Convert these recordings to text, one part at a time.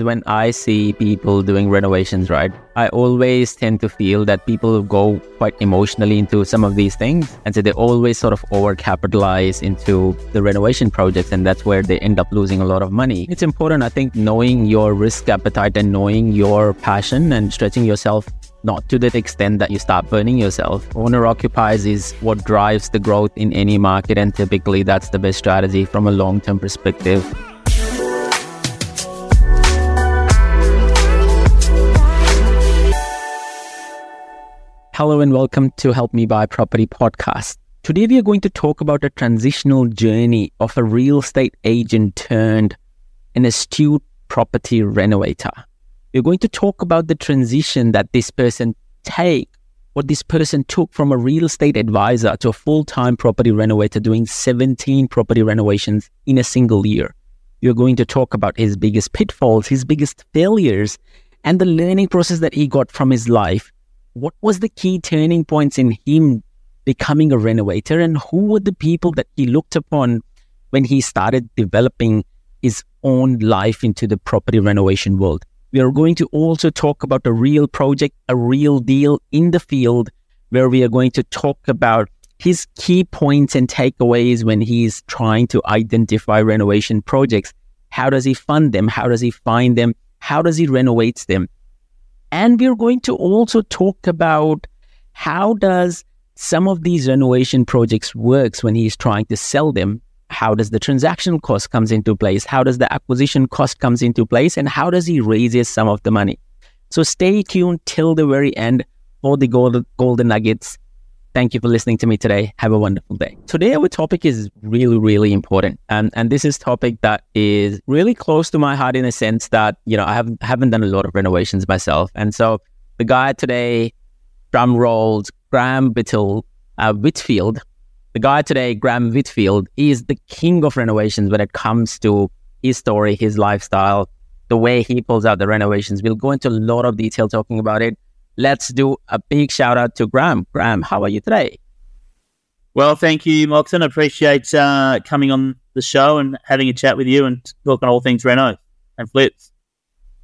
when I see people doing renovations, right, I always tend to feel that people go quite emotionally into some of these things. And so they always sort of overcapitalize into the renovation projects. And that's where they end up losing a lot of money. It's important, I think, knowing your risk appetite and knowing your passion and stretching yourself not to that extent that you start burning yourself. Owner occupies is what drives the growth in any market. And typically that's the best strategy from a long term perspective. Hello and welcome to Help Me Buy Property podcast. Today we are going to talk about a transitional journey of a real estate agent turned an astute property renovator. We're going to talk about the transition that this person take, what this person took from a real estate advisor to a full-time property renovator doing 17 property renovations in a single year. We're going to talk about his biggest pitfalls, his biggest failures, and the learning process that he got from his life what was the key turning points in him becoming a renovator and who were the people that he looked upon when he started developing his own life into the property renovation world. We are going to also talk about a real project, a real deal in the field where we are going to talk about his key points and takeaways when he's trying to identify renovation projects. How does he fund them? How does he find them? How does he renovate them? And we're going to also talk about how does some of these renovation projects works when he's trying to sell them. How does the transaction cost comes into place? How does the acquisition cost comes into place? And how does he raises some of the money? So stay tuned till the very end for the golden, golden nuggets Thank you for listening to me today. Have a wonderful day. Today, our topic is really, really important. And, and this is topic that is really close to my heart in a sense that, you know, I haven't, haven't done a lot of renovations myself. And so the guy today, drum rolls, Graham Whittle, uh, Whitfield, the guy today, Graham Whitfield, is the king of renovations when it comes to his story, his lifestyle, the way he pulls out the renovations. We'll go into a lot of detail talking about it let's do a big shout out to Graham. Graham, how are you today? Well, thank you, Moxon. Appreciate uh, coming on the show and having a chat with you and talking all things Reno and flips.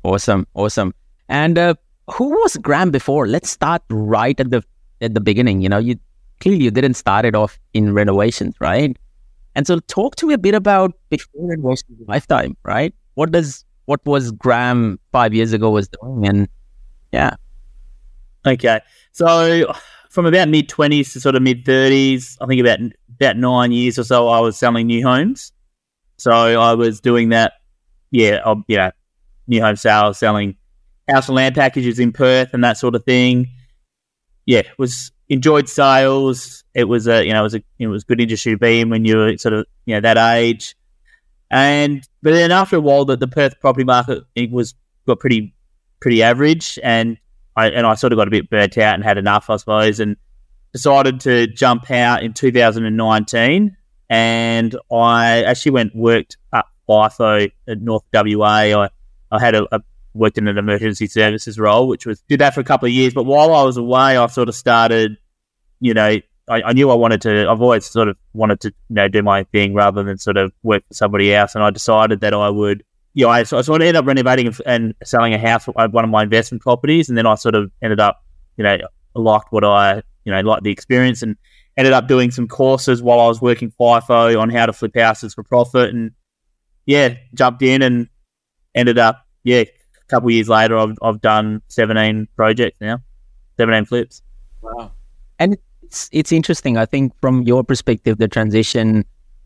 Awesome, awesome. And uh, who was Graham before? Let's start right at the at the beginning. You know, you clearly you didn't start it off in renovations, right? And so, talk to me a bit about before renovations lifetime, right? What does what was Graham five years ago was doing, and yeah. Okay. So from about mid 20s to sort of mid 30s, I think about about nine years or so, I was selling new homes. So I was doing that, yeah, you know, new home sales, selling house and land packages in Perth and that sort of thing. Yeah, was enjoyed sales. It was a, you know, it was a, it was good industry to be in when you were sort of, you know, that age. And but then after a while, the, the Perth property market it was got pretty pretty average, and I, and I sort of got a bit burnt out and had enough, I suppose, and decided to jump out in 2019. And I actually went worked up FIFO at North WA. I, I had a, a worked in an emergency services role, which was did that for a couple of years. But while I was away, I sort of started, you know, I, I, knew I wanted to. I've always sort of wanted to, you know, do my thing rather than sort of work for somebody else. And I decided that I would you know, I, so I sort of ended up renovating and selling a house, uh, one of my investment properties, and then I sort of ended up, you know, liked what I, you know, liked the experience, and ended up doing some courses while I was working FIFO on how to flip houses for profit, and yeah, jumped in and ended up, yeah, a couple years later, I've I've done seventeen projects now, seventeen flips. Wow, and it's it's interesting. I think from your perspective, the transition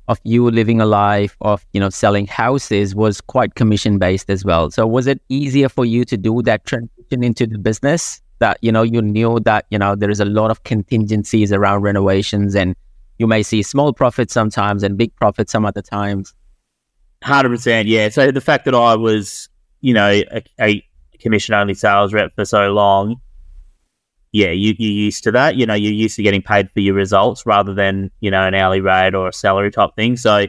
of you living a life of you know selling houses was quite commission based as well. So was it easier for you to do that transition into the business that you know you knew that you know there is a lot of contingencies around renovations and you may see small profits sometimes and big profits some other times? 100% yeah. So the fact that i was you know a, a commission only sales rep for so long yeah, you, you're used to that. You know, you're used to getting paid for your results rather than, you know, an hourly rate or a salary type thing. So,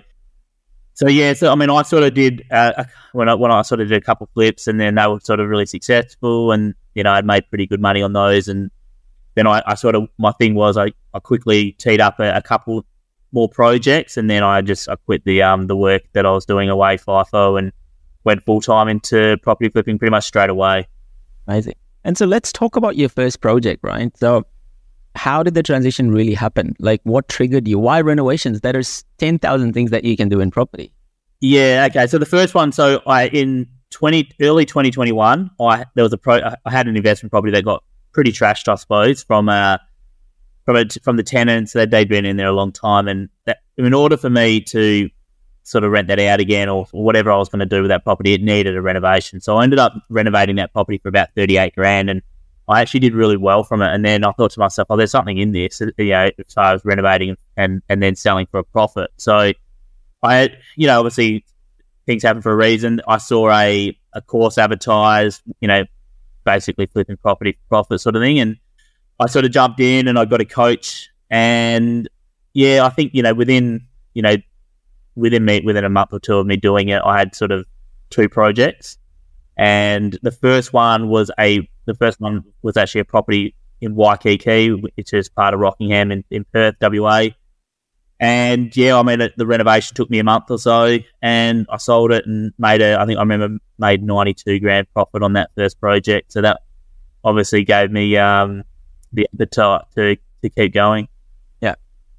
so yeah, so I mean, I sort of did uh, when I when I sort of did a couple flips, and then they were sort of really successful, and you know, I'd made pretty good money on those, and then I, I sort of my thing was I, I quickly teed up a, a, couple more projects, and then I just I quit the um the work that I was doing away FIFO and went full time into property flipping pretty much straight away. Amazing. And so let's talk about your first project, right? So how did the transition really happen? Like what triggered you? Why renovations? There's 10,000 things that you can do in property. Yeah, okay. So the first one, so I in 20 early 2021, I there was a pro I had an investment property that got pretty trashed, I suppose, from uh from a, from the tenants that they'd been in there a long time and that, in order for me to sort of rent that out again or, whatever I was going to do with that property, it needed a renovation. So I ended up renovating that property for about 38 grand and I actually did really well from it. And then I thought to myself, oh, there's something in this, you know, so I was renovating and, and then selling for a profit. So I, you know, obviously things happen for a reason. I saw a, a course advertised, you know, basically flipping property for profit sort of thing. And I sort of jumped in and I got a coach. And yeah, I think, you know, within, you know, within me within a month or two of me doing it, I had sort of two projects, and the first one was a the first one was actually a property in Waikiki, which is part of Rockingham in, in Perth, WA. And yeah, I mean, the renovation took me a month or so, and I sold it and made a. I think I remember made ninety two grand profit on that first project. So that obviously gave me um, the appetite to to keep going.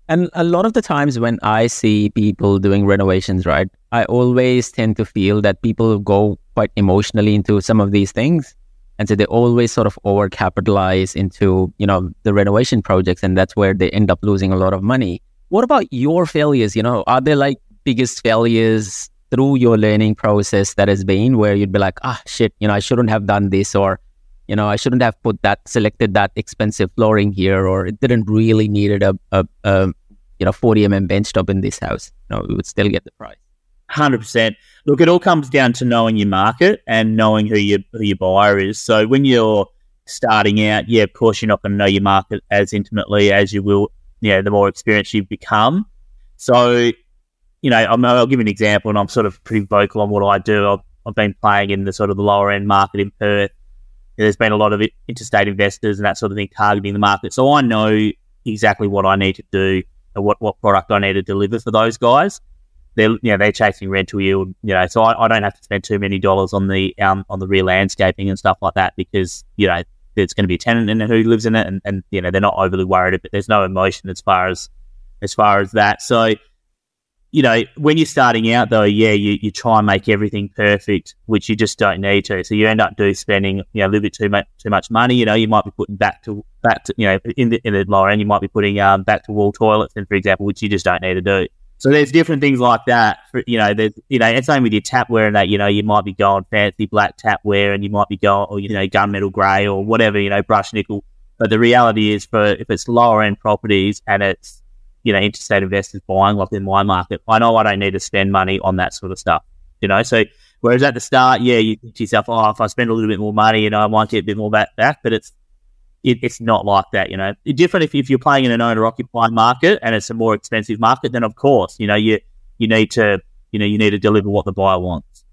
And a lot of the times when I see people doing renovations, right, I always tend to feel that people go quite emotionally into some of these things. And so they always sort of overcapitalize into, you know, the renovation projects. And that's where they end up losing a lot of money. What about your failures? You know, are there like biggest failures through your learning process that has been where you'd be like, ah, shit, you know, I shouldn't have done this or, you know, I shouldn't have put that, selected that expensive flooring here, or it didn't really needed a, a, a you know, 40 mm bench top in this house. You know, we would still get the price. Hundred percent. Look, it all comes down to knowing your market and knowing who your who your buyer is. So when you're starting out, yeah, of course you're not going to know your market as intimately as you will, you know, the more experienced you become. So, you know, i will give an example, and I'm sort of pretty vocal on what I do. I've, I've been playing in the sort of the lower end market in Perth. There's been a lot of interstate investors and that sort of thing targeting the market, so I know exactly what I need to do and what what product I need to deliver for those guys. They're you know they're chasing rental yield, you know, so I, I don't have to spend too many dollars on the um on the rear landscaping and stuff like that because you know there's going to be a tenant in it who lives in it, and, and you know they're not overly worried, but there's no emotion as far as as far as that. So you know, when you're starting out though, yeah, you, you try and make everything perfect, which you just don't need to. So you end up do spending, you know, a little bit too much too much money. You know, you might be putting back to back to you know, in the in the lower end, you might be putting um, back to wall toilets, and for example, which you just don't need to do. So there's different things like that. For, you know, there's you know, and same with your tapware and that. You know, you might be going fancy black tapware, and you might be going, or you know, gunmetal grey or whatever. You know, brush nickel. But the reality is, for if it's lower end properties and it's you know, interstate investors buying, like in my market, I know I don't need to spend money on that sort of stuff, you know. So whereas at the start, yeah, you think to yourself, oh, if I spend a little bit more money, you know, I might get a bit more back, back but it's it, it's not like that, you know. It's different if, if you're playing in an owner occupied market and it's a more expensive market, then of course, you know, you you need to you know you need to deliver what the buyer wants.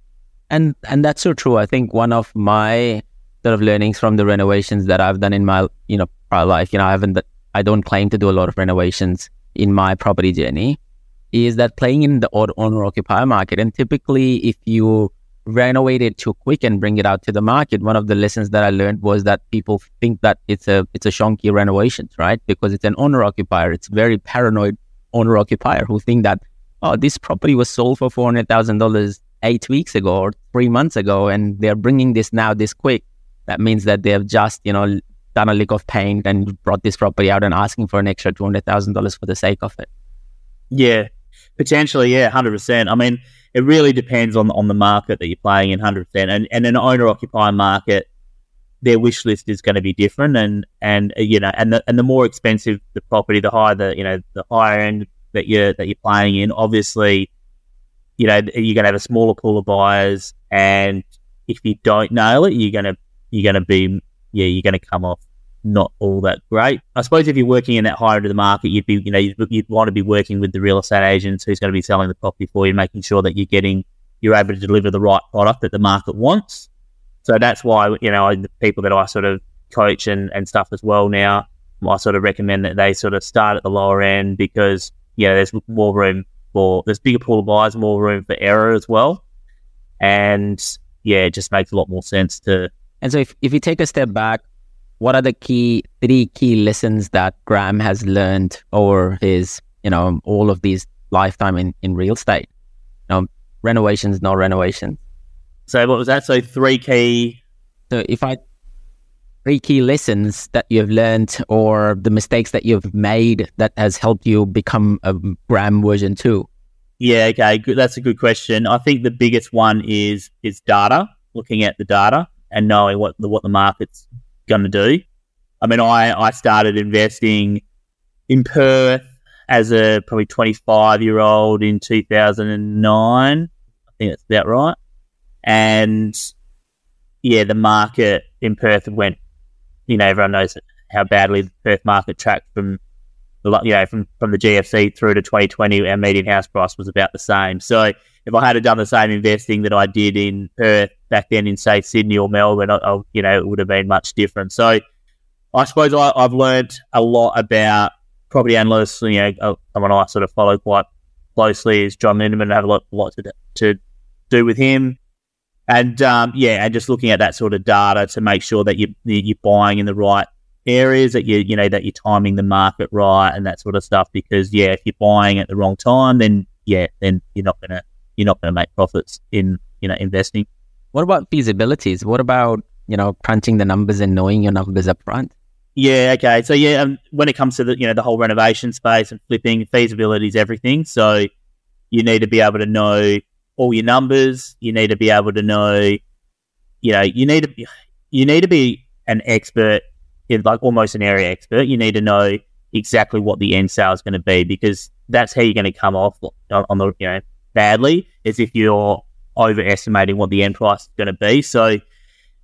And and that's so true. I think one of my sort of learnings from the renovations that I've done in my you know prior life, you know, I haven't I don't claim to do a lot of renovations in my property journey is that playing in the owner occupier market. And typically, if you renovate it too quick and bring it out to the market, one of the lessons that I learned was that people think that it's a it's a shonky renovations, right? Because it's an owner occupier. It's very paranoid owner occupier who think that oh, this property was sold for four hundred thousand dollars eight weeks ago or three months ago, and they're bringing this now this quick. That means that they have just you know done a lick of paint and brought this property out and asking for an extra two hundred thousand dollars for the sake of it. Yeah, potentially, yeah, hundred percent. I mean, it really depends on on the market that you're playing in, hundred percent. And and an owner occupier market, their wish list is going to be different, and and you know, and the and the more expensive the property, the higher the you know the higher end that you're that you're playing in. Obviously, you know you're going to have a smaller pool of buyers, and if you don't nail it, you're going to you're going to be yeah, you're going to come off not all that great. I suppose if you're working in that higher end of the market, you'd be, you know, you'd, you'd, want to be working with the real estate agents who's going to be selling the property for you, making sure that you're getting, you're able to deliver the right product that the market wants. So that's why, you know, the people that I sort of coach and, and stuff as well now, I sort of recommend that they sort of start at the lower end because, you know, there's more room for, there's bigger pool of buyers, more room for error as well. and yeah, it just makes a lot more sense to. And so, if, if you take a step back, what are the key three key lessons that Graham has learned over his, you know, all of these lifetime in, in real estate? You know, renovations, no renovations. So what was that? So three key. So if I three key lessons that you've learned or the mistakes that you've made that has helped you become a Graham version two. Yeah, okay, good. that's a good question. I think the biggest one is is data, looking at the data and knowing what the what the market's going to do. I mean, I I started investing in Perth as a probably 25 year old in 2009. I think that's about right. And yeah, the market in Perth went, you know, everyone knows how badly the Perth market tracked from the, you know, from, from the GFC through to 2020, our median house price was about the same. So if I had done the same investing that I did in Perth back then in, say, Sydney or Melbourne, I, I, you know, it would have been much different. So I suppose I, have learned a lot about property analysts. You know, uh, someone I sort of follow quite closely is John Lindeman. I have a lot, lot to, to do with him. And um, yeah, and just looking at that sort of data to make sure that you, you're buying in the right areas that you you know that you're timing the market right and that sort of stuff. Because yeah, if you're buying at the wrong time, then yeah, then you're not gonna you're not gonna make profits in you know investing. What about feasibilities? What about you know crunching the numbers and knowing your numbers up front? Yeah, okay. So yeah, um, when it comes to the you know the whole renovation space and flipping, feasibility is everything. So you need to be able to know all your numbers. You need to be able to know, you know, you need to you need to be an expert in like almost an area expert, you need to know exactly what the end sale is going to be because that's how you're going to come off on, on the you know badly is if you're overestimating what the end price is going to be. So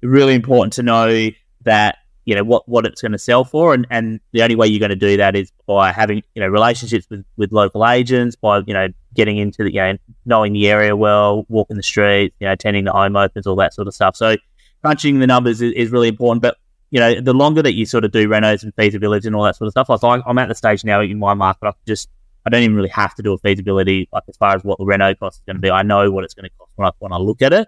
really important to know that you know what what it's going to sell for, and and the only way you're going to do that is by having you know relationships with with local agents, by you know getting into the you know knowing the area well, walking the streets, you know attending the home opens, all that sort of stuff. So crunching the numbers is, is really important, but you know, the longer that you sort of do renos and feasibility and all that sort of stuff, like I'm at the stage now in my market, I just I don't even really have to do a feasibility like as far as what the reno cost is going to be. I know what it's going to cost when I when I look at it,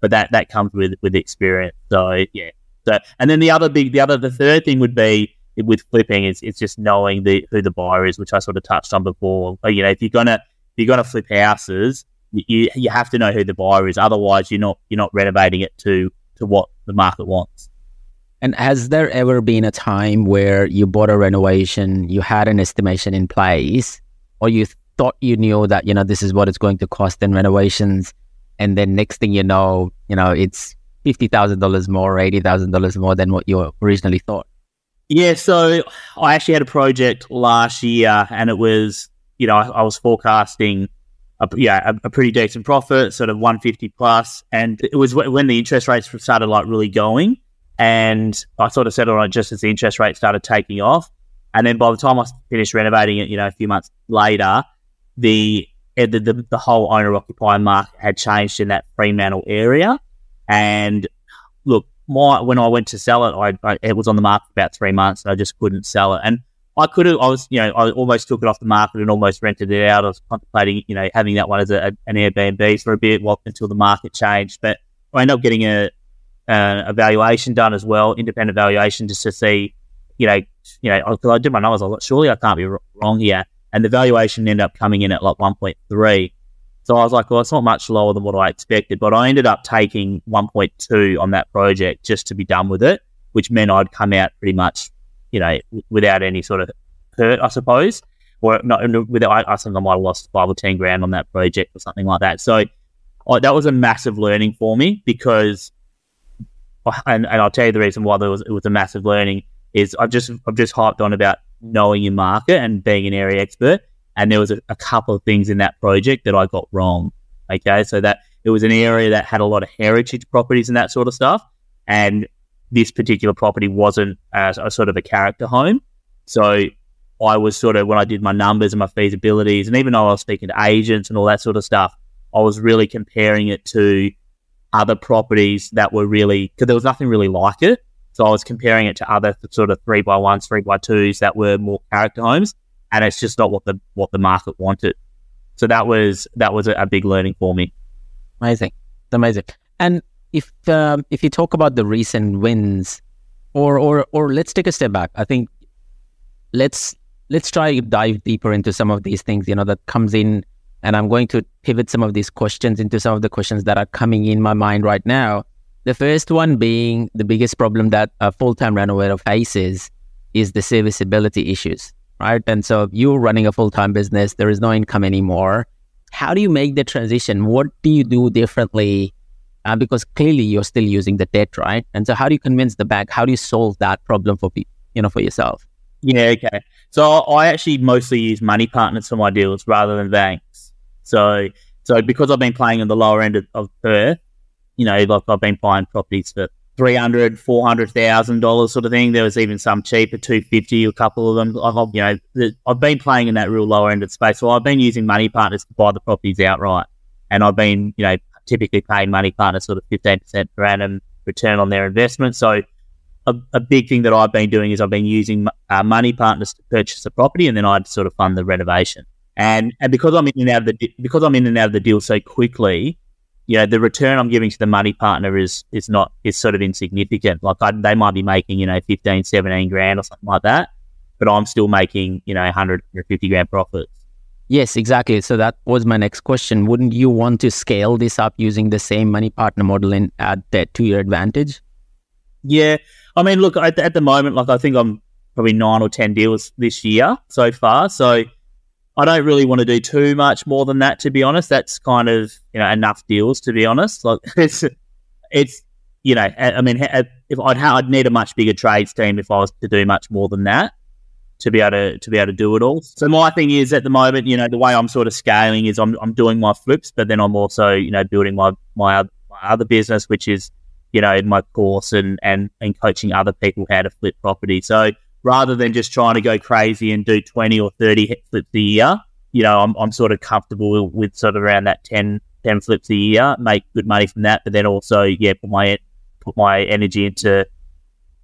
but that that comes with with experience. So yeah. So and then the other big, the other the third thing would be with flipping is it's just knowing the who the buyer is, which I sort of touched on before. You know, if you're gonna if you're gonna flip houses, you you have to know who the buyer is. Otherwise, you're not you're not renovating it to to what the market wants. And has there ever been a time where you bought a renovation, you had an estimation in place, or you thought you knew that, you know, this is what it's going to cost in renovations, and then next thing you know, you know, it's fifty thousand dollars more or eighty thousand dollars more than what you originally thought? Yeah, so I actually had a project last year, and it was, you know, I, I was forecasting a, yeah, a, a, pretty decent profit, sort of 150. And it was when the interest rates started like really going. And I sort of settled on it just as the interest rate started taking off. And then by the time I finished renovating it, you know, a few months later, the the, the, the whole owner occupier market had changed in that Fremantle area. And look, my when I went to sell it, I, I, it was on the market about three months, and I just couldn't sell it. And I could have, I was, you know, I almost took it off the market and almost rented it out. I was contemplating, you know, having that one as a, an Airbnb for a bit, while, until the market changed. But I ended up getting a uh, evaluation done as well, independent valuation, just to see, you know, you know, because I did my numbers, I was like, surely I can't be wrong here. And the valuation ended up coming in at like 1.3. So I was like, well, it's not much lower than what I expected, but I ended up taking 1.2 on that project just to be done with it, which meant I'd come out pretty much, you know, without any sort of hurt, I suppose. Or not, without, I think I might have lost five or 10 grand on that project or something like that. So that was a massive learning for me because and, and I'll tell you the reason why there was it was a massive learning is I've just I've just hyped on about knowing your market and being an area expert. And there was a, a couple of things in that project that I got wrong. Okay, so that it was an area that had a lot of heritage properties and that sort of stuff. And this particular property wasn't a, a sort of a character home. So I was sort of when I did my numbers and my feasibilities, and even though I was speaking to agents and all that sort of stuff, I was really comparing it to other properties that were really because there was nothing really like it. So I was comparing it to other sort of three by ones, three by twos that were more character homes, and it's just not what the what the market wanted. So that was that was a, big learning for me. Amazing. amazing. And if um, if you talk about the recent wins, or or or let's take a step back. I think let's let's try dive deeper into some of these things. You know that comes in, and I'm going to pivot some of these questions into some of the questions that are coming in my mind right now. The first one being the biggest problem that a full-time renovator faces is the serviceability issues, right? And so you're running a full-time business, there is no income anymore. How do you make the transition? What do you do differently? Uh, because clearly you're still using the debt, right? And so how do you convince the bank? How do you solve that problem for you know, for yourself? Yeah, okay. So I actually mostly use money partners for my deals rather than banks. So so because I've been playing on the lower end of, of Perth, you know, like I've been buying properties for three hundred, four hundred thousand dollars sort of thing. There was even some cheaper, two fifty, a couple of them. I've, you know, I've been playing in that real lower end of space. So I've been using money partners to buy the properties outright, and I've been, you know, typically paying money partners sort of fifteen percent per annum return on their investment. So a, a, big thing that I've been doing is I've been using uh, money partners to purchase a property, and then I'd sort of fund the renovation. And and because I'm in and out of the because I'm in and out of the deal so quickly, you know, the return I'm giving to the money partner is is not is sort of insignificant. Like I, they might be making, you know, 15, 17 grand or something like that, but I'm still making, you know, 100 or 50 grand profits. Yes, exactly. So that was my next question. Wouldn't you want to scale this up using the same money partner model and add that to your advantage? Yeah. I mean, look, at, at the moment, like I think I'm probably nine or 10 deals this year so far. So I don't really want to do too much more than that, to be honest. That's kind of you know enough deals, to be honest. Like it's it's you know, I mean, if I'd I'd need a much bigger trades team if I was to do much more than that to be able to to be able to do it all. So my thing is at the moment, you know, the way I'm sort of scaling is I'm I'm doing my flips, but then I'm also you know building my my other, my other business, which is you know my course and and and coaching other people how to flip property. So rather than just trying to go crazy and do 20 or 30 flips a year, you know, I'm, I'm sort of comfortable with sort of around that 10, 10 flips a year, make good money from that, but then also, yeah, put my, put my energy into,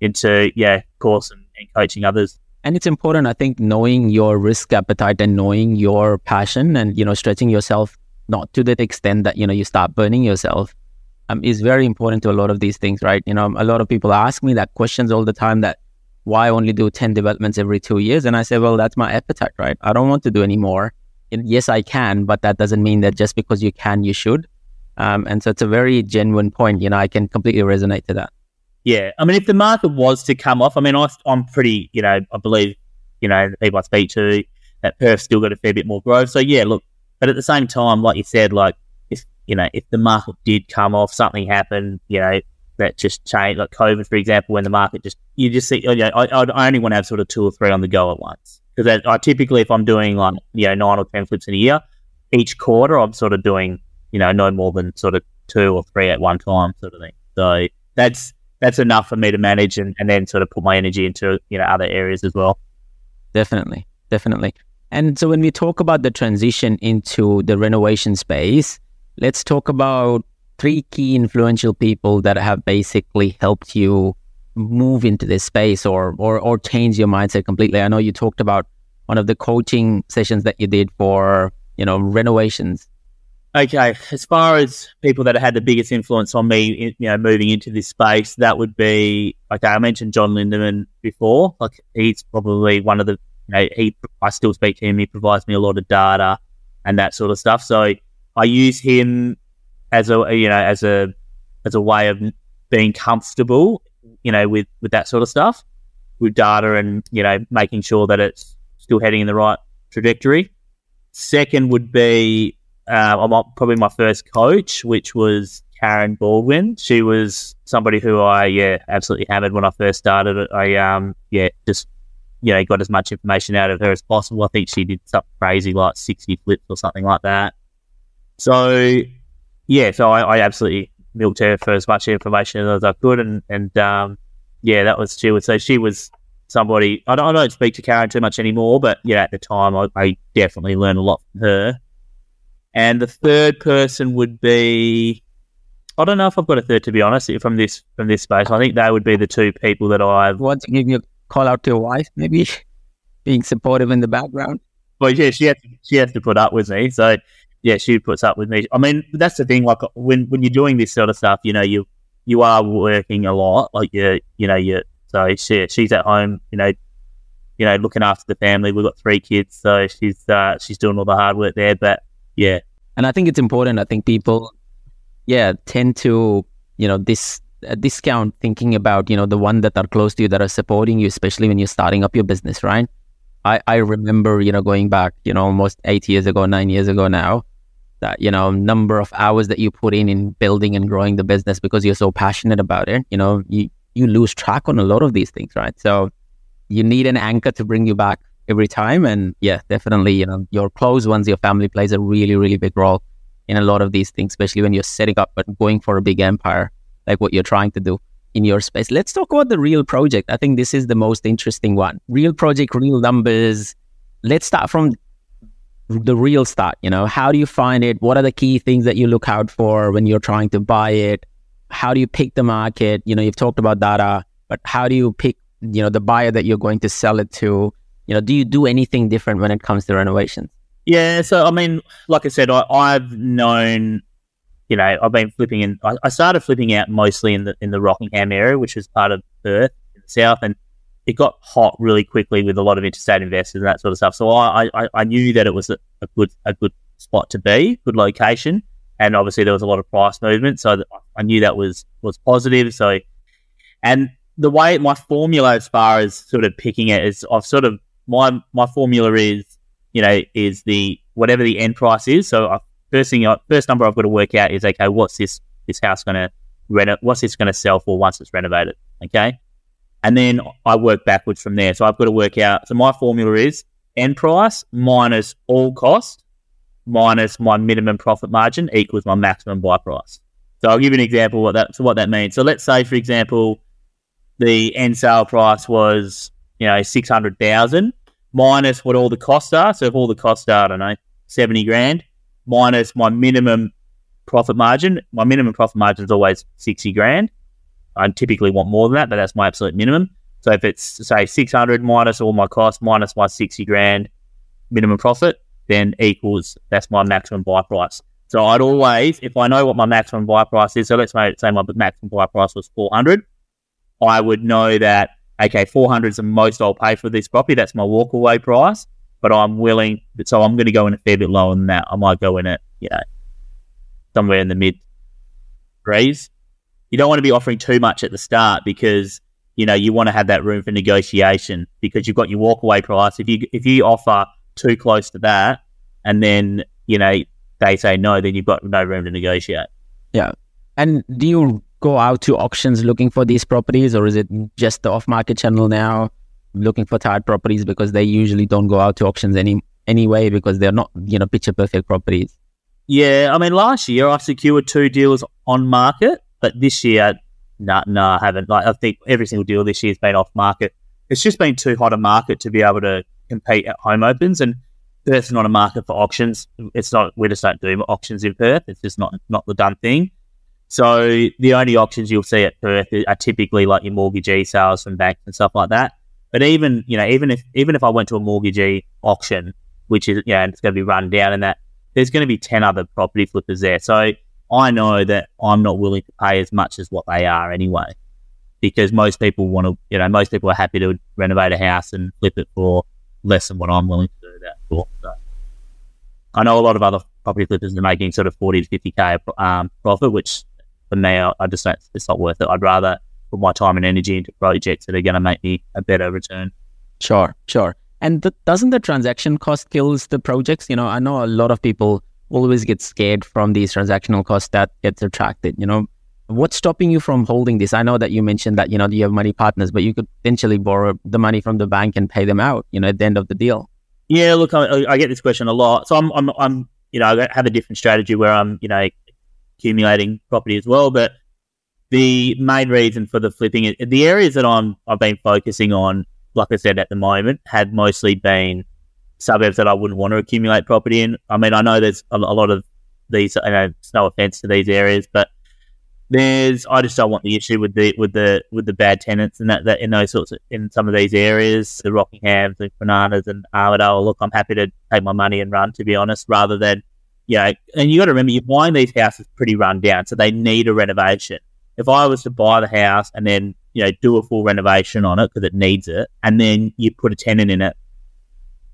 into, yeah, course and, and coaching others. And it's important, I think, knowing your risk appetite and knowing your passion and, you know, stretching yourself not to that extent that, you know, you start burning yourself um, is very important to a lot of these things, right? You know, a lot of people ask me that questions all the time that, why only do 10 developments every two years? And I say, well, that's my appetite, right? I don't want to do any more. Yes, I can, but that doesn't mean that just because you can, you should. Um, and so it's a very genuine point. You know, I can completely resonate to that. Yeah. I mean, if the market was to come off, I mean, I, I'm pretty, you know, I believe, you know, the people I speak to, that Perth still got a fair bit more growth. So, yeah, look, but at the same time, like you said, like, if, you know, if the market did come off, something happened, you know, that just change, like COVID, for example, when the market just, you just see, oh, you know, I, I only want to have sort of two or three on the go at once. Because I typically, if I'm doing like, you know, nine or 10 flips in a year, each quarter, I'm sort of doing, you know, no more than sort of two or three at one time, sort of thing. So that's, that's enough for me to manage and, and then sort of put my energy into, you know, other areas as well. Definitely. Definitely. And so when we talk about the transition into the renovation space, let's talk about three key influential people that have basically helped you move into this space or, or or change your mindset completely? I know you talked about one of the coaching sessions that you did for you know renovations. Okay, as far as people that had the biggest influence on me, you know, moving into this space, that would be okay. I mentioned John Lindeman before. Like he's probably one of the you know, he. I still speak to him. He provides me a lot of data and that sort of stuff. So I use him as a you know as a as a way of being comfortable, you know, with with that sort of stuff, with data and you know making sure that it's still heading in the right trajectory. Second would be uh, probably my first coach, which was Karen Baldwin. She was somebody who I yeah absolutely hammered when I first started. I um yeah just you know got as much information out of her as possible. I think she did something crazy like sixty flips or something like that. So yeah, so I, I, absolutely milked her for as much information as I could, and and um, yeah, that was she would say she was somebody. I don't, I don't speak to Karen too much anymore, but yeah, at the time I, I definitely learned a lot from her. And the third person would be I don't know if I've got a third to be honest from this from this space. I think they would be the two people that I've want to give you a call out to your wife, maybe being supportive in the background. Well, yeah, she has she has to put up with me. So yeah, she puts up with me. I mean, that's the thing. Like when when you're doing this sort of stuff, you know, you you are working a lot. Like you, you know, you so she she's at home, you know, you know, looking after the family. We've got three kids, so she's uh, she's doing all the hard work there. But yeah, and I think it's important. I think people, yeah, tend to you know this uh, discount thinking about you know the one that are close to you that are supporting you, especially when you're starting up your business, right? I I remember you know going back you know almost eight years ago, nine years ago now that you know number of hours that you put in in building and growing the business because you're so passionate about it you know you you lose track on a lot of these things right? So you need an anchor to bring you back every time. And yeah definitely you know your close ones your family plays a really really big role in a lot of these things especially when you're setting up but going for a big empire like what you're trying to do in your space. Let's talk about the real project. I think this is the most interesting one. Real project real numbers. Let's start from the real start you know? How do you find it? What are the key things that you look out for when you're trying to buy it? How do you pick the market? You know you've talked about data but how do you pick you know the buyer that you're going to sell it to? You know do you do anything different when it comes to renovations? Yeah so i mean like i said I, i've known you know i've been flipping in I, I started flipping out mostly in the in the rockingham area which is part of perth in the south and it got hot really quickly with a lot of interstate investors and that sort of stuff. So I, I, I knew that it was a, a, good a good spot to be, good location, and obviously there was a lot of price movement. So I knew that was was positive. So, and the way my formula as far as sort of picking it is, I've sort of my my formula is you know is the whatever the end price is. So I, first thing, first number I've got to work out is okay, what's this this house going to rent? What's this going to sell for once it's renovated? Okay. And then I work backwards from there. So I've got to work out. So my formula is end price minus all cost minus my minimum profit margin equals my maximum buy price. So I'll give you an example what that so what that means. So let's say, for example, the end sale price was you know six hundred thousand minus what all the costs are. So if all the costs are I don't know seventy grand minus my minimum profit margin, my minimum profit margin is always sixty grand. I typically want more than that, but that's my absolute minimum. So if it's say 600 minus all my costs minus my 60 grand minimum profit, then equals that's my maximum buy price. So I'd always, if I know what my maximum buy price is, so let's say my maximum buy price was 400, I would know that okay, 400 is the most I'll pay for this property. That's my walkaway price, but I'm willing, so I'm going to go in a fair bit lower than that. I might go in at you know somewhere in the mid threes you don't want to be offering too much at the start because you know you want to have that room for negotiation because you've got your walkaway price. If you if you offer too close to that, and then you know they say no, then you've got no room to negotiate. Yeah, and do you go out to auctions looking for these properties, or is it just the off market channel now looking for tired properties because they usually don't go out to auctions any anyway because they're not you know picture perfect properties. Yeah, I mean, last year I secured two deals on market but this year, no, nah, nah, I haven't. Like I think every single deal this year has been off market. It's just been too hot a market to be able to compete at home opens, and Perth's not a market for auctions. It's not. We just don't do auctions in Perth. It's just not not the done thing. So the only auctions you'll see at Perth are typically like your mortgagee sales from banks and stuff like that. But even you know, even if even if I went to a mortgagee auction, which is yeah, it's going to be run down, and that there's going to be ten other property flippers there. So I know that I'm not willing to pay as much as what they are anyway, because most people want to, you know, most people are happy to renovate a house and flip it for less than what I'm willing to do that for. So I know a lot of other property flippers are making sort of 40 to 50k um, profit, which for me, I just don't, it's not worth it. I'd rather put my time and energy into projects that are going to make me a better return. Sure, sure. And the, doesn't the transaction cost kills the projects? You know, I know a lot of people always get scared from these transactional costs that gets attracted. You know, what's stopping you from holding this? I know that you mentioned that you know you have money partners, but you could potentially borrow the money from the bank and pay them out. You know, at the end of the deal. Yeah, look, I, I get this question a lot. So I'm, I'm, I'm, you know, I have a different strategy where I'm, you know, accumulating property as well. But the main reason for the flipping, the areas that I'm, I've been focusing on, like I said at the moment, had mostly been suburbs that I wouldn't want to accumulate property in. I mean, I know there's a, a lot of these. You know, it's no offense to these areas, but there's I just don't want the issue with the with the with the bad tenants and that, that in those sorts of in some of these areas, the Rockinghams, the Kwinanas and Armadale. Look, I'm happy to take my money and run. To be honest, rather than you know, and you got to remember you're buying these houses pretty run down, so they need a renovation. If I was to buy the house and then you know do a full renovation on it because it needs it, and then you put a tenant in it,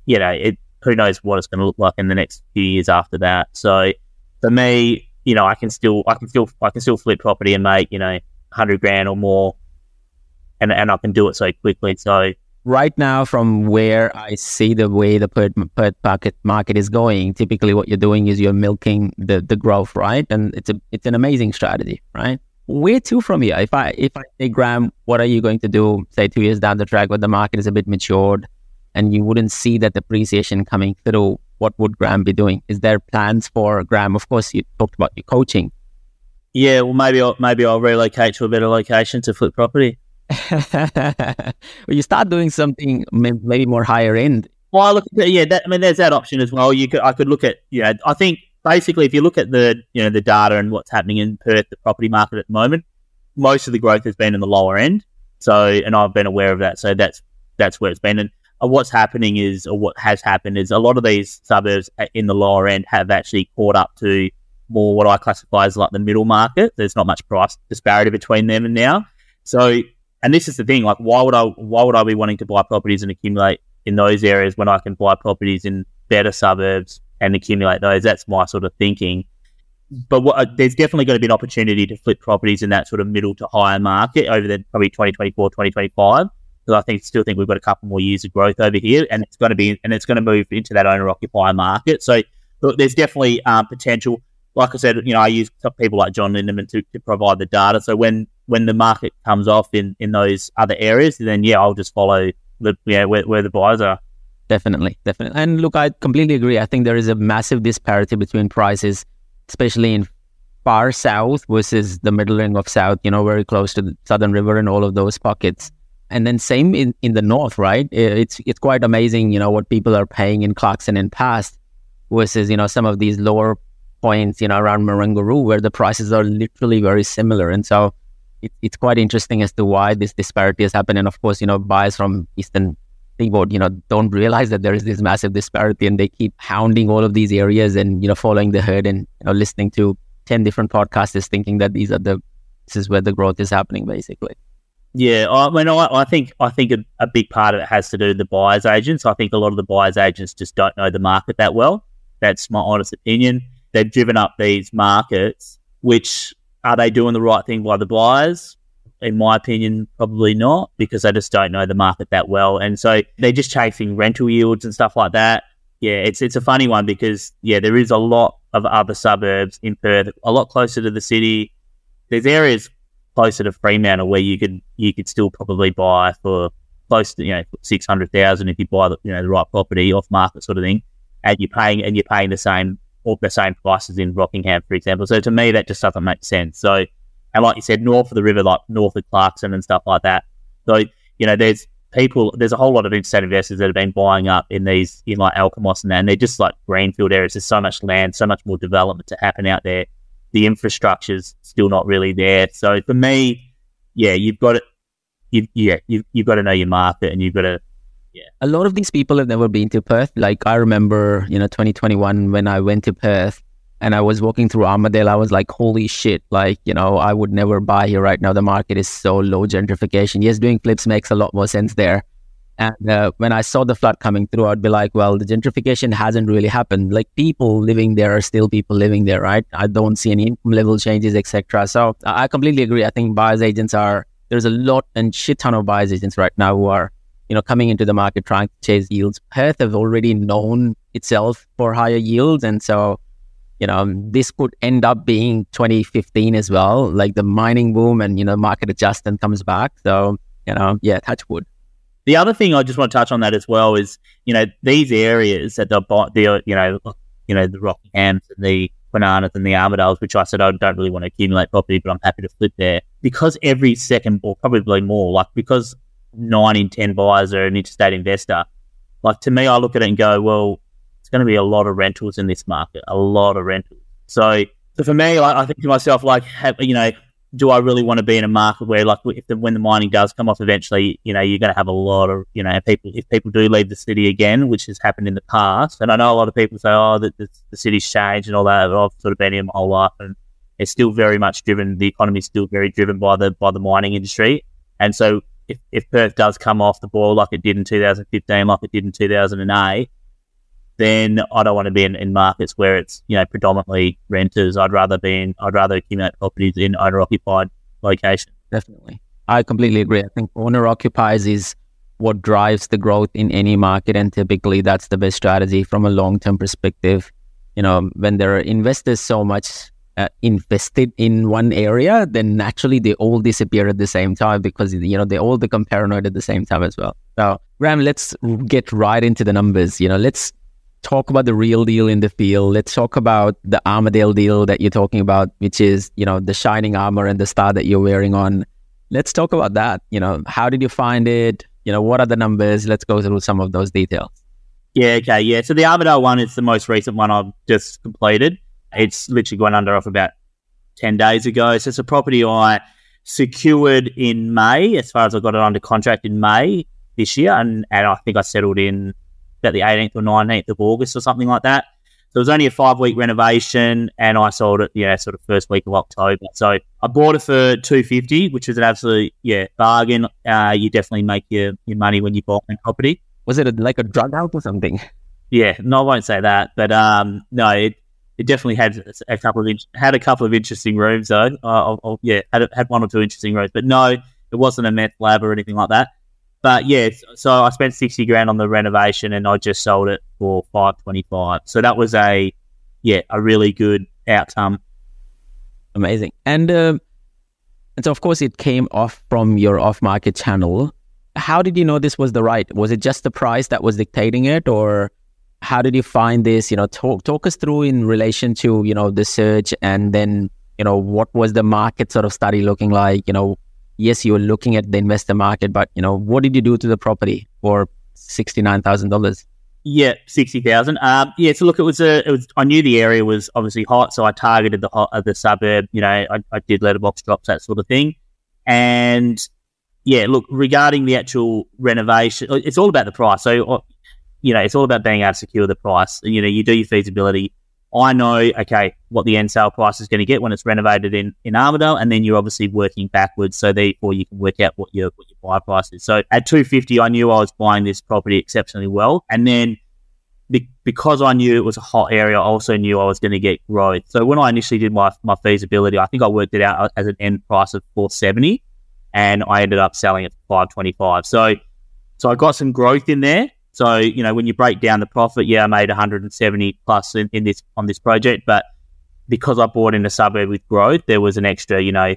you know, it who knows what it's going to look like in the next few years after that. So for me, you know, I can still, I can still, I can still flip property and make you know hundred grand or more, and and I can do it so quickly. So right now from where I see the way the Perth, Perth market market is going, typically what you're doing is you're milking the, the growth, right? And it's a it's an amazing strategy, right? Where to from here? If I if I say Graham, what are you going to do, say two years down the track when the market is a bit matured and you wouldn't see that depreciation coming through, what would Graham be doing? Is there plans for Graham? Of course you talked about your coaching. Yeah, well maybe I'll maybe I'll relocate to a better location to flip property. well, you start doing something maybe more higher end. Well, I look at, yeah, that, I mean, there's that option as well. You could, I could look at, you know, I think basically if you look at the, you know, the data and what's happening in Perth, the property market at the moment, most of the growth has been in the lower end. So, and I've been aware of that. So that's that's where it's been. And what's happening is, or what has happened is, a lot of these suburbs in the lower end have actually caught up to more what I classify as like the middle market. There's not much price disparity between them and now. So and this is the thing, like why would I why would I be wanting to buy properties and accumulate in those areas when I can buy properties in better suburbs and accumulate those? That's my sort of thinking. But what, uh, there's definitely going to be an opportunity to flip properties in that sort of middle to higher market over the probably 2024, 2025. Because I think still think we've got a couple more years of growth over here, and it's going to be and it's going to move into that owner occupier market. So look, there's definitely um, potential. Like I said, you know, I use people like John Lindeman to, to provide the data. So when when the market comes off in, in those other areas, then yeah, I'll just follow the yeah where, where the buyers are. Definitely, definitely. And look, I completely agree. I think there is a massive disparity between prices, especially in far south versus the middle ring of south. You know, very close to the Southern River and all of those pockets. And then same in, in the north, right? It's it's quite amazing, you know, what people are paying in Clarkson and past versus you know some of these lower points, you know, around Marangaroo where the prices are literally very similar. And so it, it's quite interesting as to why this disparity has happened. And of course, you know, buyers from Eastern Seaboard, you know, don't realize that there is this massive disparity and they keep hounding all of these areas and, you know, following the herd and, you know, listening to 10 different podcasters thinking that these are the, this is where the growth is happening basically. Yeah, I mean, I, I think I think a, a, big part of it has to do with the buyers agents. I think a lot of the buyers agents just don't know the market that well. That's my honest opinion. They've driven up these markets, which are they doing the right thing by the buyers? In my opinion, probably not because they just don't know the market that well. And so they're just chasing rental yields and stuff like that. Yeah, it's it's a funny one because yeah, there is a lot of other suburbs in Perth, a lot closer to the city. There's areas closer to Fremantle where you could you could still probably buy for close to you know six hundred thousand if you buy the you know the right property off market sort of thing, and you're paying and you're paying the same or the same prices in Rockingham, for example. So to me, that just doesn't make sense. So, and like you said, north of the river, like north of Clarkson and stuff like that. So, you know, there's people, there's a whole lot of interstate investors that have been buying up in these, in like Alkimos and that, and they're just like greenfield areas. There's so much land, so much more development to happen out there. The infrastructure's still not really there. So for me, yeah, you've got it. You, yeah, you've, you've got to know your market and you've got to yeah. A lot of these people have never been to Perth. Like I remember, you know, 2021 when I went to Perth and I was walking through Armadale, I was like, holy shit, like, you know, I would never buy here right now. The market is so low gentrification. Yes, doing flips makes a lot more sense there. And uh, when I saw the flood coming through, I'd be like, well, the gentrification hasn't really happened. Like people living there are still people living there, right? I don't see any income level changes, etc. So I completely agree. I think buyers agents are, there's a lot and shit ton of buyers agents right now who are you know, coming into the market trying to chase yields. Perth have already known itself for higher yields, and so you know this could end up being 2015 as well, like the mining boom and you know market adjustment comes back. So you know, yeah, touch wood. The other thing I just want to touch on that as well is you know these areas that the the you know you know the Rockinghams and the Kwinanas and the Armadales, which I said I don't really want to accumulate property, but I'm happy to flip there because every second or probably more, like because nine in 10 buyers are an interstate investor. Like to me, I look at it and go, well, it's going to be a lot of rentals in this market, a lot of rentals. So, so for me, like, I think to myself, like, have, you know, do I really want to be in a market where, like, if the, when the mining does come off eventually, you know, you're going to have a lot of, you know, people. If people do leave the city again, which has happened in the past, and I know a lot of people say, "Oh, that the, the city's changed and all that." But I've sort of been here my whole life, and it's still very much driven. The economy is still very driven by the by the mining industry, and so if, if Perth does come off the ball like it did in 2015, like it did in 2008, then I don't want to be in, in markets where it's you know predominantly renters. I'd rather be in. I'd rather accumulate properties in owner occupied locations. Definitely, I completely agree. I think owner occupies is what drives the growth in any market, and typically that's the best strategy from a long term perspective. You know, when there are investors so much uh, invested in one area, then naturally they all disappear at the same time because you know they all become paranoid at the same time as well. So, Graham, let's get right into the numbers. You know, let's talk about the real deal in the field. Let's talk about the Armadale deal that you're talking about, which is, you know, the shining armor and the star that you're wearing on. Let's talk about that. You know, how did you find it? You know, what are the numbers? Let's go through some of those details. Yeah, okay, yeah. So the Armadale one is the most recent one I've just completed. It's literally gone under off about 10 days ago. So it's a property I secured in May, as far as I got it under contract in May this year. And, and I think I settled in about the 18th or 19th of August or something like that. So it was only a five week renovation, and I sold it, yeah, sort of first week of October. So I bought it for two fifty, which was an absolute yeah bargain. Uh, you definitely make your, your money when you buy a property. Was it a, like a drug house or something? Yeah, no, I won't say that, but um, no, it, it definitely had a couple of had a couple of interesting rooms though. Uh, I'll, yeah, had had one or two interesting rooms, but no, it wasn't a meth lab or anything like that. But yeah, so I spent sixty grand on the renovation, and I just sold it for five twenty five. So that was a yeah a really good outcome. Amazing, and uh, and so of course it came off from your off market channel. How did you know this was the right? Was it just the price that was dictating it, or how did you find this? You know, talk talk us through in relation to you know the search, and then you know what was the market sort of study looking like? You know, yes, you were looking at the investor market, but you know, what did you do to the property for sixty nine thousand dollars? Yeah, sixty thousand. Um, yeah, so look, it was a. It was. I knew the area was obviously hot, so I targeted the hot, uh, the suburb. You know, I, I did letterbox drops, that sort of thing, and yeah, look, regarding the actual renovation, it's all about the price. So, uh, you know, it's all about being able to secure the price. You know, you do your feasibility I know, okay, what the end sale price is going to get when it's renovated in, in Armadale, and then you're obviously working backwards, so therefore you can work out what your what your buy price is. So at two fifty, I knew I was buying this property exceptionally well, and then be- because I knew it was a hot area, I also knew I was going to get growth. So when I initially did my my feasibility, I think I worked it out uh, as an end price of four seventy, and I ended up selling it for five twenty five. So so I got some growth in there. So, you know, when you break down the profit, yeah, I made 170 plus in, in this on this project, but because I bought in a suburb with growth, there was an extra, you know,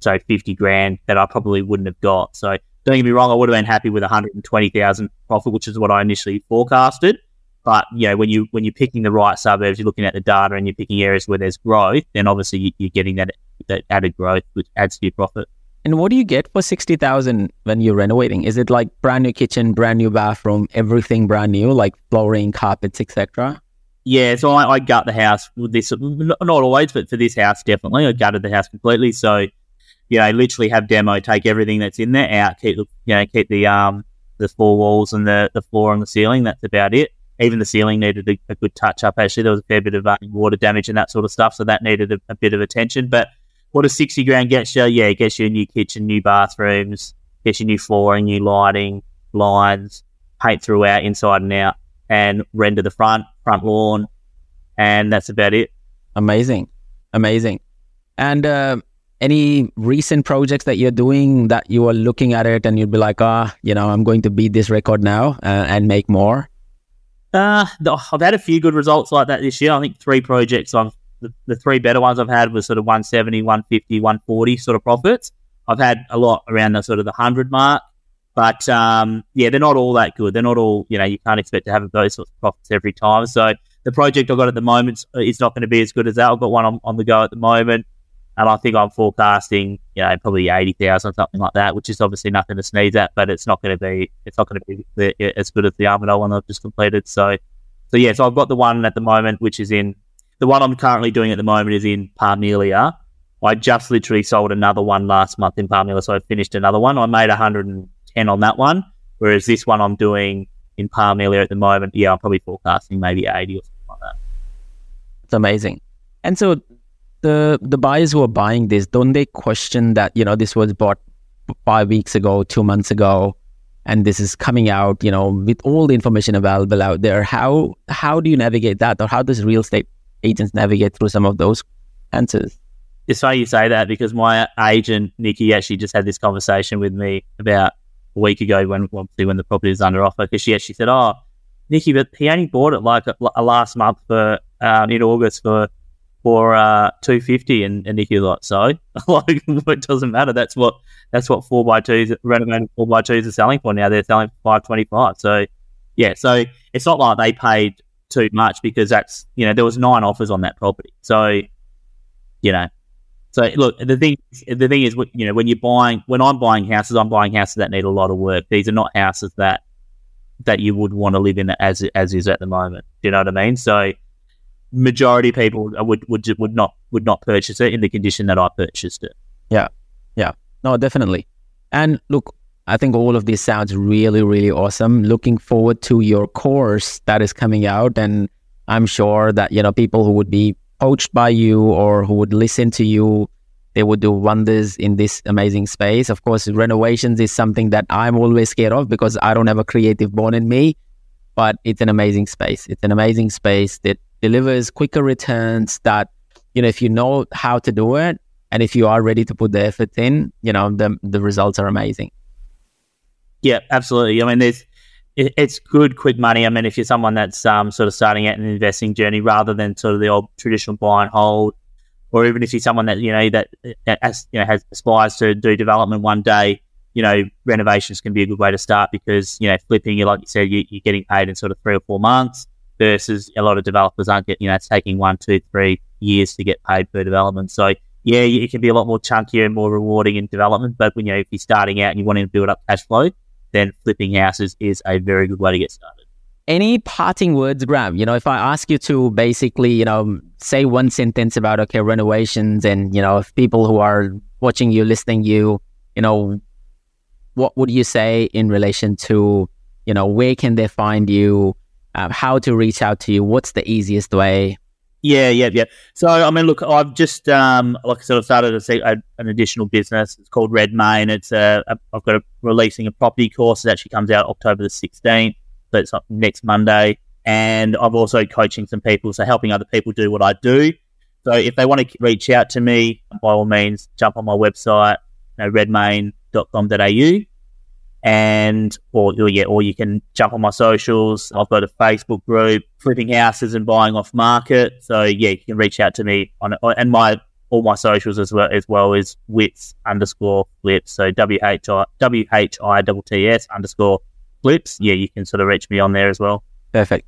so 50 grand that I probably wouldn't have got. So don't get me wrong, I would have been happy with 120,000 profit, which is what I initially forecasted. But you know, when you when you're picking the right suburbs, you're looking at the data and you're picking areas where there's growth, then obviously you're getting that that added growth, which adds to your profit. And what do you get for 60,000 when you're renovating? Is it like brand new kitchen, brand new bathroom, everything brand new, like flooring, carpets, etc.? Yeah, so I, I gut the house with this, not always, but for this house, definitely. I gutted the house completely. So, you know, literally have demo, take everything that's in there out, keep the, you know, keep the, um, the four walls and the, the floor and the ceiling. That's about it. Even the ceiling needed a, a good touch up. Actually, there was a fair bit of uh, water damage and that sort of stuff. So that needed a, a bit of attention. But what a 60 grand get you? Yeah, it gets you a new kitchen, new bathrooms, gets you new flooring, new lighting, lines, paint throughout, inside and out, and render the front, front lawn, and that's about it. Amazing. Amazing. And uh, any recent projects that you're doing that you are looking at it and you'd be like, ah, oh, you know, I'm going to beat this record now uh, and make more? Uh, I've had a few good results like that this year. I think three projects I've the, three better ones I've had was sort of 170, 150, 140 sort of profits. I've had a lot around the sort of the 100 mark. But um, yeah, they're not all that good. They're not all, you know, you can't expect to have those sorts of profits every time. So the project I've got at the moment is not going to be as good as that. I've got one on, on the go at the moment. And I think I'm forecasting, you know, probably 80,000, something like that, which is obviously nothing to sneeze at, but it's not going to be, it's not going to be as good as the Armadale one I've just completed. So, so yeah, so I've got the one at the moment, which is in the one I'm currently doing at the moment is in Parmelia, I just literally sold another one last month in Parmelia, so I finished another one. I made 110 on that one, whereas this one I'm doing in Parmelia at the moment, yeah, I'm probably forecasting maybe 80 or something like that. It's amazing. And so the the buyers who are buying this, don't they question that, you know, this was bought five weeks ago, two months ago, and this is coming out, you know, with all the information available out there. How how do you navigate that, or how does real estate agents navigate through some of those answers? it's funny you say that because my agent Nikki actually just had this conversation with me about a week ago when obviously when the property was under offer because she actually said, "Oh, Nikki, but he only bought it like a, a last month for um, in August for for uh, two fifty, and, and Nikki was like, so like it doesn't matter. That's what that's what four by twos renovated four by twos are selling for now. They're selling for five twenty five. So yeah, so it's not like they paid too much because that's you know there was nine offers on that property. So you know so look, the thing, the thing is, you know, when you're buying, when I'm buying houses, I'm buying houses that need a lot of work. These are not houses that that you would want to live in as as is at the moment. Do you know what I mean? So, majority people would would would not would not purchase it in the condition that I purchased it. Yeah, yeah, no, definitely. And look, I think all of this sounds really, really awesome. Looking forward to your course that is coming out, and I'm sure that you know people who would be poached by you or who would listen to you, they would do wonders in this amazing space. Of course, renovations is something that I'm always scared of because I don't have a creative bone in me, but it's an amazing space. It's an amazing space that delivers quicker returns that, you know, if you know how to do it and if you are ready to put the effort in, you know, the, the results are amazing. Yeah, absolutely. I mean, there's, it, it's good, quick money. I mean, if you're someone that's um, sort of starting out an investing journey rather than sort of the old traditional buy and hold, or even if you're someone that you know that, that has, you know has aspires to do development one day, you know, renovations can be a good way to start because you know flipping, you like you said, you, are getting paid in sort of three or four months versus a lot of developers aren't getting, you know, it's taking one, two, three years to get paid per development. So yeah, it can be a lot more chunkier and more rewarding in development. But when you know if you're starting out and you want to build up cash flow, then flipping houses is a very good way to get started. Any parting words, Graham? You know, if I ask you to basically, you know, say one sentence about okay renovations, and you know, if people who are watching you, listening you, you know, what would you say in relation to, you know, where can they find you, uh, how to reach out to you, what's the easiest way? Yeah, yeah, yeah. So, I mean, look, I've just, um, like I said, I've started a, a, an additional business. It's called Redmayne. It's a, a, I've got a releasing a property course that actually comes out October the 16th. So it's next Monday. And I'm also coaching some people, so helping other people do what I do. So if they want to reach out to me, by all means, jump on my website, you know, redmayne.com.au and or, or yeah, or you can jump on my socials. I've got a Facebook group, flipping houses and buying off market. So yeah, you can reach out to me on and my all my socials as well as well is wits underscore flips. So W H I W H I T T S underscore flips. Yeah, you can sort of reach me on there as well. Perfect.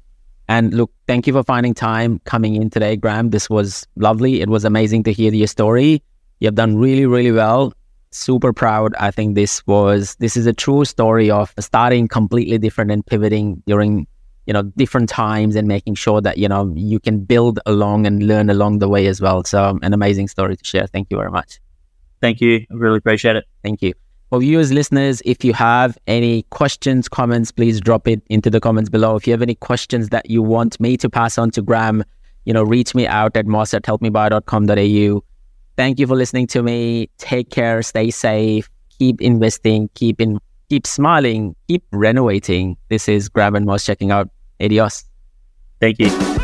And look, thank you for finding time coming in today, Graham. This was lovely. It was amazing to hear your story. You've done really, really well super proud. I think this was this is a true story of starting completely different and pivoting during you know different times and making sure that you know you can build along and learn along the way as well. So an amazing story to share. Thank you very much. Thank you. I really appreciate it. Thank you. For viewers, listeners, if you have any questions, comments, please drop it into the comments below. If you have any questions that you want me to pass on to Graham, you know, reach me out at moss at helpmebuy.com.au. Thank you for listening to me. Take care, stay safe, keep investing, keep in, keep smiling, keep renovating. This is Graham and Moss checking out. Adios. Thank you.